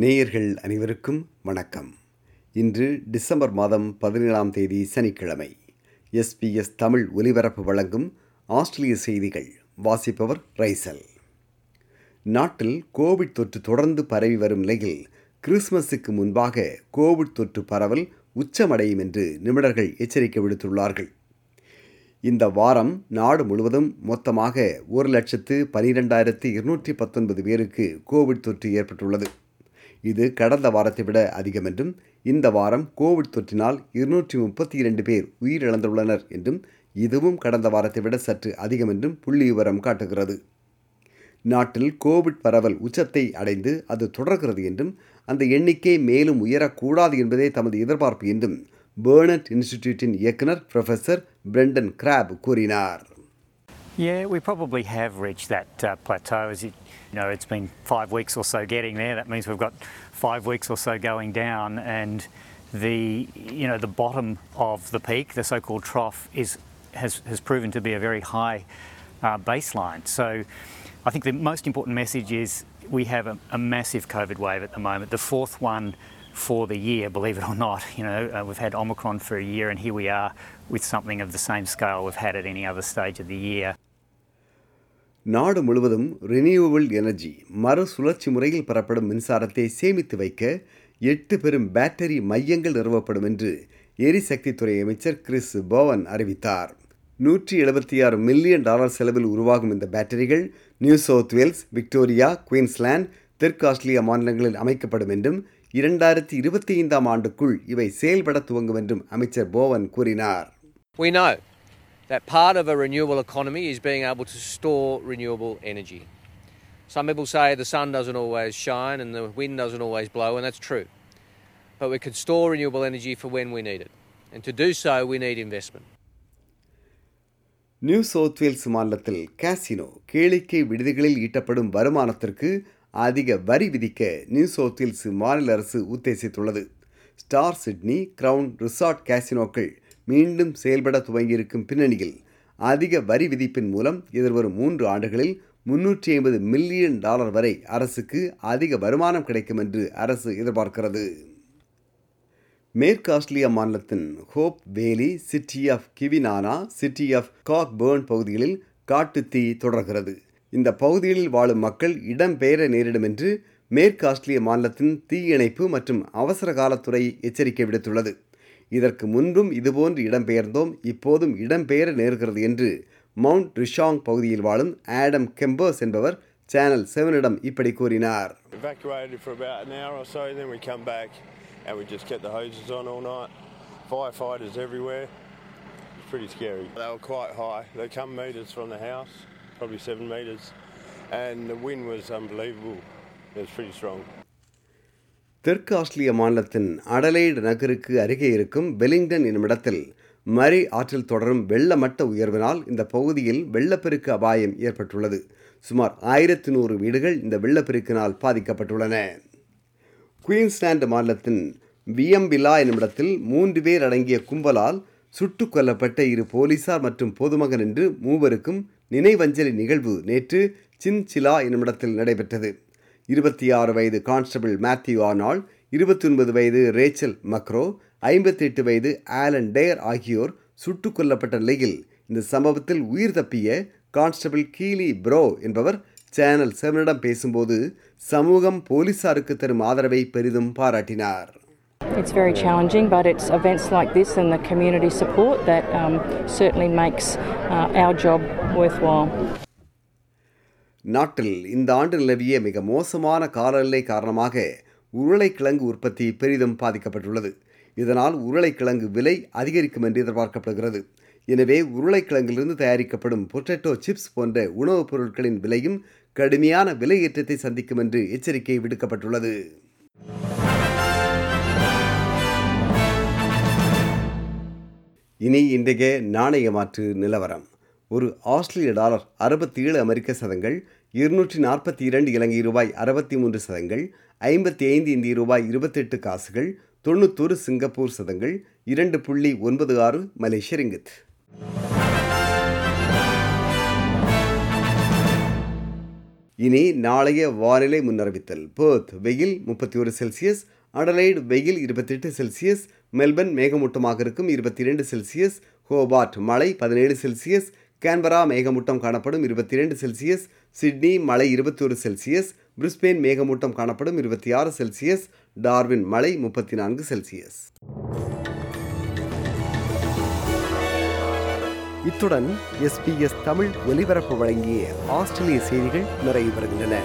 நேயர்கள் அனைவருக்கும் வணக்கம். இன்று டிசம்பர் மாதம் பதினேழாம் தேதி சனிக்கிழமை. எஸ்பிஎஸ் தமிழ் ஒலிபரப்பு வழங்கும் ஆஸ்திரேலிய செய்திகள். வாசிப்பவர் ரைசல். நாட்டில் கோவிட் தொற்று தொடர்ந்து பரவி வரும் நிலையில் கிறிஸ்துமஸுக்கு முன்பாக கோவிட் தொற்று பரவல் உச்சமடையும் என்று நிபுணர்கள் எச்சரிக்கை விடுத்துள்ளார்கள். இந்த வாரம் நாடு முழுவதும் மொத்தமாக ஒரு லட்சத்து பனிரெண்டாயிரத்து இருநூற்றி பத்தொன்பது பேருக்கு கோவிட் தொற்று ஏற்பட்டுள்ளது. இது கடந்த வாரத்தை விட அதிகம் என்றும் இந்த வாரம் கோவிட் தொற்றினால் இருநூற்றி முப்பத்தி இரண்டு பேர் உயிரிழந்துள்ளனர் என்றும் இதுவும் கடந்த வாரத்தை விட சற்று அதிகம் என்றும் புள்ளிவிவரம் காட்டுகிறது. நாட்டில் கோவிட் பரவல் உச்சத்தை அடைந்து அது தொடர்கிறது என்றும் அந்த எண்ணிக்கை மேலும் உயரக்கூடாது என்பதே தமது எதிர்பார்ப்பு என்றும் பேர்னட் இன்ஸ்டிடியூட்டின் இயக்குனர் ப்ரொஃபசர் பிரெண்டன் கிராப் கூறினார். Yeah, we probably have reached that uh, plateau. As it, you know, it's been five weeks or so getting there. That means we've got five weeks or so going down, and the you know the bottom of the peak, the so-called trough, is has has proven to be a very high uh, baseline. So, I think the most important message is we have a, a massive COVID wave at the moment, the fourth one for the year, believe it or not. You know, uh, we've had Omicron for a year, and here we are with something of the same scale we've had at any other stage of the year. நாடு முழுவதும் renewable energy மறுசுழற்சி முறையில் பெறப்படும் மின்சாரத்தை சேமித்து வைக்க எட்டு பெரும் பேட்டரி மையங்கள் நிறுவப்படும் என்று எரிசக்தித்துறை அமைச்சர் கிறிஸ் போவன் அறிவித்தார். நூற்றி எழுபத்தி ஆறு மில்லியன் டாலர் செலவில் உருவாகும் இந்த பேட்டரிகள் New South Wales Victoria Queensland தெற்கு ஆஸ்திரேலியா மாநிலங்களில் அமைக்கப்படும் என்றும் இரண்டாயிரத்தி இருபத்தி ஐந்தாம் ஆண்டுக்குள் இவை செயல்பட துவங்கும் என்றும் அமைச்சர் போவன் கூறினார். We know that part of a renewable economy is being able to store renewable energy. Some people say the sun doesn't always shine and the wind doesn't always blow, and that's true. But we can store renewable energy for when we need it. And to do so, we need investment. New South Wales மாநிலத்தில் casino கேளிக்கை விடுதிகளில் ஈட்டப்படும் வருமானத்திற்கு அதிக வரி விதிக்க new South Wales மாநில அரசு உத்தேசித்துள்ளது ஸ்டார் சிட்னி கிரவுன் ரிசார்ட் காசினோக்கள் மீண்டும் செயல்பட துவங்கியிருக்கும் பின்னணியில் அதிக வரி விதிப்பின் மூலம் எதிர்வரும் மூன்று ஆண்டுகளில் முன்னூற்றி ஐம்பது மில்லியன் டாலர் வரை அரசுக்கு அதிக வருமானம் கிடைக்கும் என்று அரசு எதிர்பார்க்கிறது. மேற்கு ஆஸ்திரேலியா மாநிலத்தின் Hope Valley city of Kwinana city of Cockburn பகுதிகளில் காட்டு தீ தொடர்கிறது. இந்த பகுதிகளில் வாழும் மக்கள் இடம்பெயர நேரிடும் என்று மேற்கு ஆஸ்திரேலிய மாநிலத்தின் தீயணைப்பு மற்றும் அவசர காலத்துறை எச்சரிக்கை விடுத்துள்ளது. இதற்கு முன்பும் இதுபோன்று இடம்பெயர்ந்தோம் இப்போதும் இடம்பெயர நேர்கிறது என்று மவுண்ட் ரிஷாங் பகுதியில் வாழும் ஆடம் கெம்பர்ஸ் என்பவர் சேனல் செவனிடம் இப்படி கூறினார் Firefighters everywhere. It's pretty scary. They were quite high. They come meters from the house, probably seven meters, and the wind was unbelievable. It was pretty strong. தெற்கு ஆஸ்திரேலிய மாநிலத்தின் அடலைடு நகருக்கு அருகே இருக்கும் வெலிங்டன் என்னுமிடத்தில் மரி ஆற்றில் தொடரும் வெள்ளமட்ட உயர்வினால் இந்த பகுதியில் வெள்ளப்பெருக்கு அபாயம் ஏற்பட்டுள்ளது. சுமார் ஆயிரத்தி நூறு வீடுகள் இந்த வெள்ளப்பெருக்கினால் பாதிக்கப்பட்டுள்ளன. குயின்ஸ்லாந்து மாநிலத்தின் வியம்பிலா என்னுமிடத்தில் மூன்று பேர் அடங்கிய கும்பலால் சுட்டுக் கொல்லப்பட்ட இரு போலீசார் மற்றும் பொதுமகன் என்று மூவருக்கும் நினைவஞ்சலி நிகழ்வு நேற்று சின்சிலா என்னுமிடத்தில் நடைபெற்றது. இருபத்தி ஆறு வயது கான்ஸ்டபிள் மேத்யூ ஆர்னால் இருபத்தி ஒன்பது வயது ரேச்சல் மக்ரோ ஐம்பத்தி எட்டு வயது ஆலன் டேர் ஆகியோர் சுட்டுக் கொல்லப்பட்ட நிலையில் இந்த சம்பவத்தில் உயிர் தப்பிய கான்ஸ்டபிள் கீலி ப்ரோ என்பவர் சேனல் செவனிடம் பேசும்போது சமூகம் போலீசாருக்கு தரும் ஆதரவை பெரிதும் பாராட்டினார் It's very challenging, but it's events like this and the community support that um, certainly makes uh, our job worthwhile. நாட்டில் இந்த ஆண்டு நிலவிய மிக மோசமான காலநிலை காரணமாக உருளைக்கிழங்கு உற்பத்தி பெரிதும் பாதிக்கப்பட்டுள்ளது. இதனால் உருளைக்கிழங்கு விலை அதிகரிக்கும் என்று எதிர்பார்க்கப்படுகிறது. எனவே உருளைக்கிழங்கிலிருந்து தயாரிக்கப்படும் பொட்டேட்டோ சிப்ஸ் போன்ற உணவுப் பொருட்களின் விலையும் கடுமையான விலை ஏற்றத்தை சந்திக்கும் என்று எச்சரிக்கை விடுக்கப்பட்டுள்ளது. இனி இன்றைய நாணய மாற்று நிலவரம். ஒரு ஆஸ்திரேலிய டாலர் அறுபத்தி ஏழு அமெரிக்க சதங்கள் இருநூற்றி நாற்பத்தி இரண்டு இலங்கை ரூபாய் அறுபத்தி மூன்று சதங்கள் ஐம்பத்தி ஐந்து இந்திய ரூபாய் இருபத்தெட்டு காசுகள் தொண்ணூத்தொரு சிங்கப்பூர் சதங்கள் இரண்டு புள்ளி ஒன்பது ஆறு மலேசிய ரிங்கித். இனி நாளைய வானிலை முன்னறிவித்தல். பேர்த் வெயில் முப்பத்தி ஒரு செல்சியஸ் அடலைடு வெயில் இருபத்தெட்டு செல்சியஸ் மெல்பர்ன் மேகமூட்டமாக இருக்கும் இருபத்தி இரண்டு செல்சியஸ் ஹோபார்ட் மழை பதினேழு செல்சியஸ் கேன்பரா மேகமூட்டம் காணப்படும் இருபத்தி இரண்டு செல்சியஸ் சிட்னி மழை இருபத்தி ஒரு செல்சியஸ் பிரிஸ்பெயின் மேகமூட்டம் காணப்படும் இருபத்தி ஆறு செல்சியஸ் டார்வின் மழை முப்பத்தி நான்கு செல்சியஸ் இத்துடன் எஸ்பிஎஸ் தமிழ் ஒலிபரப்பு வழங்கிய ஆஸ்திரேலிய செய்திகள் நிறைவு பெறுகின்றன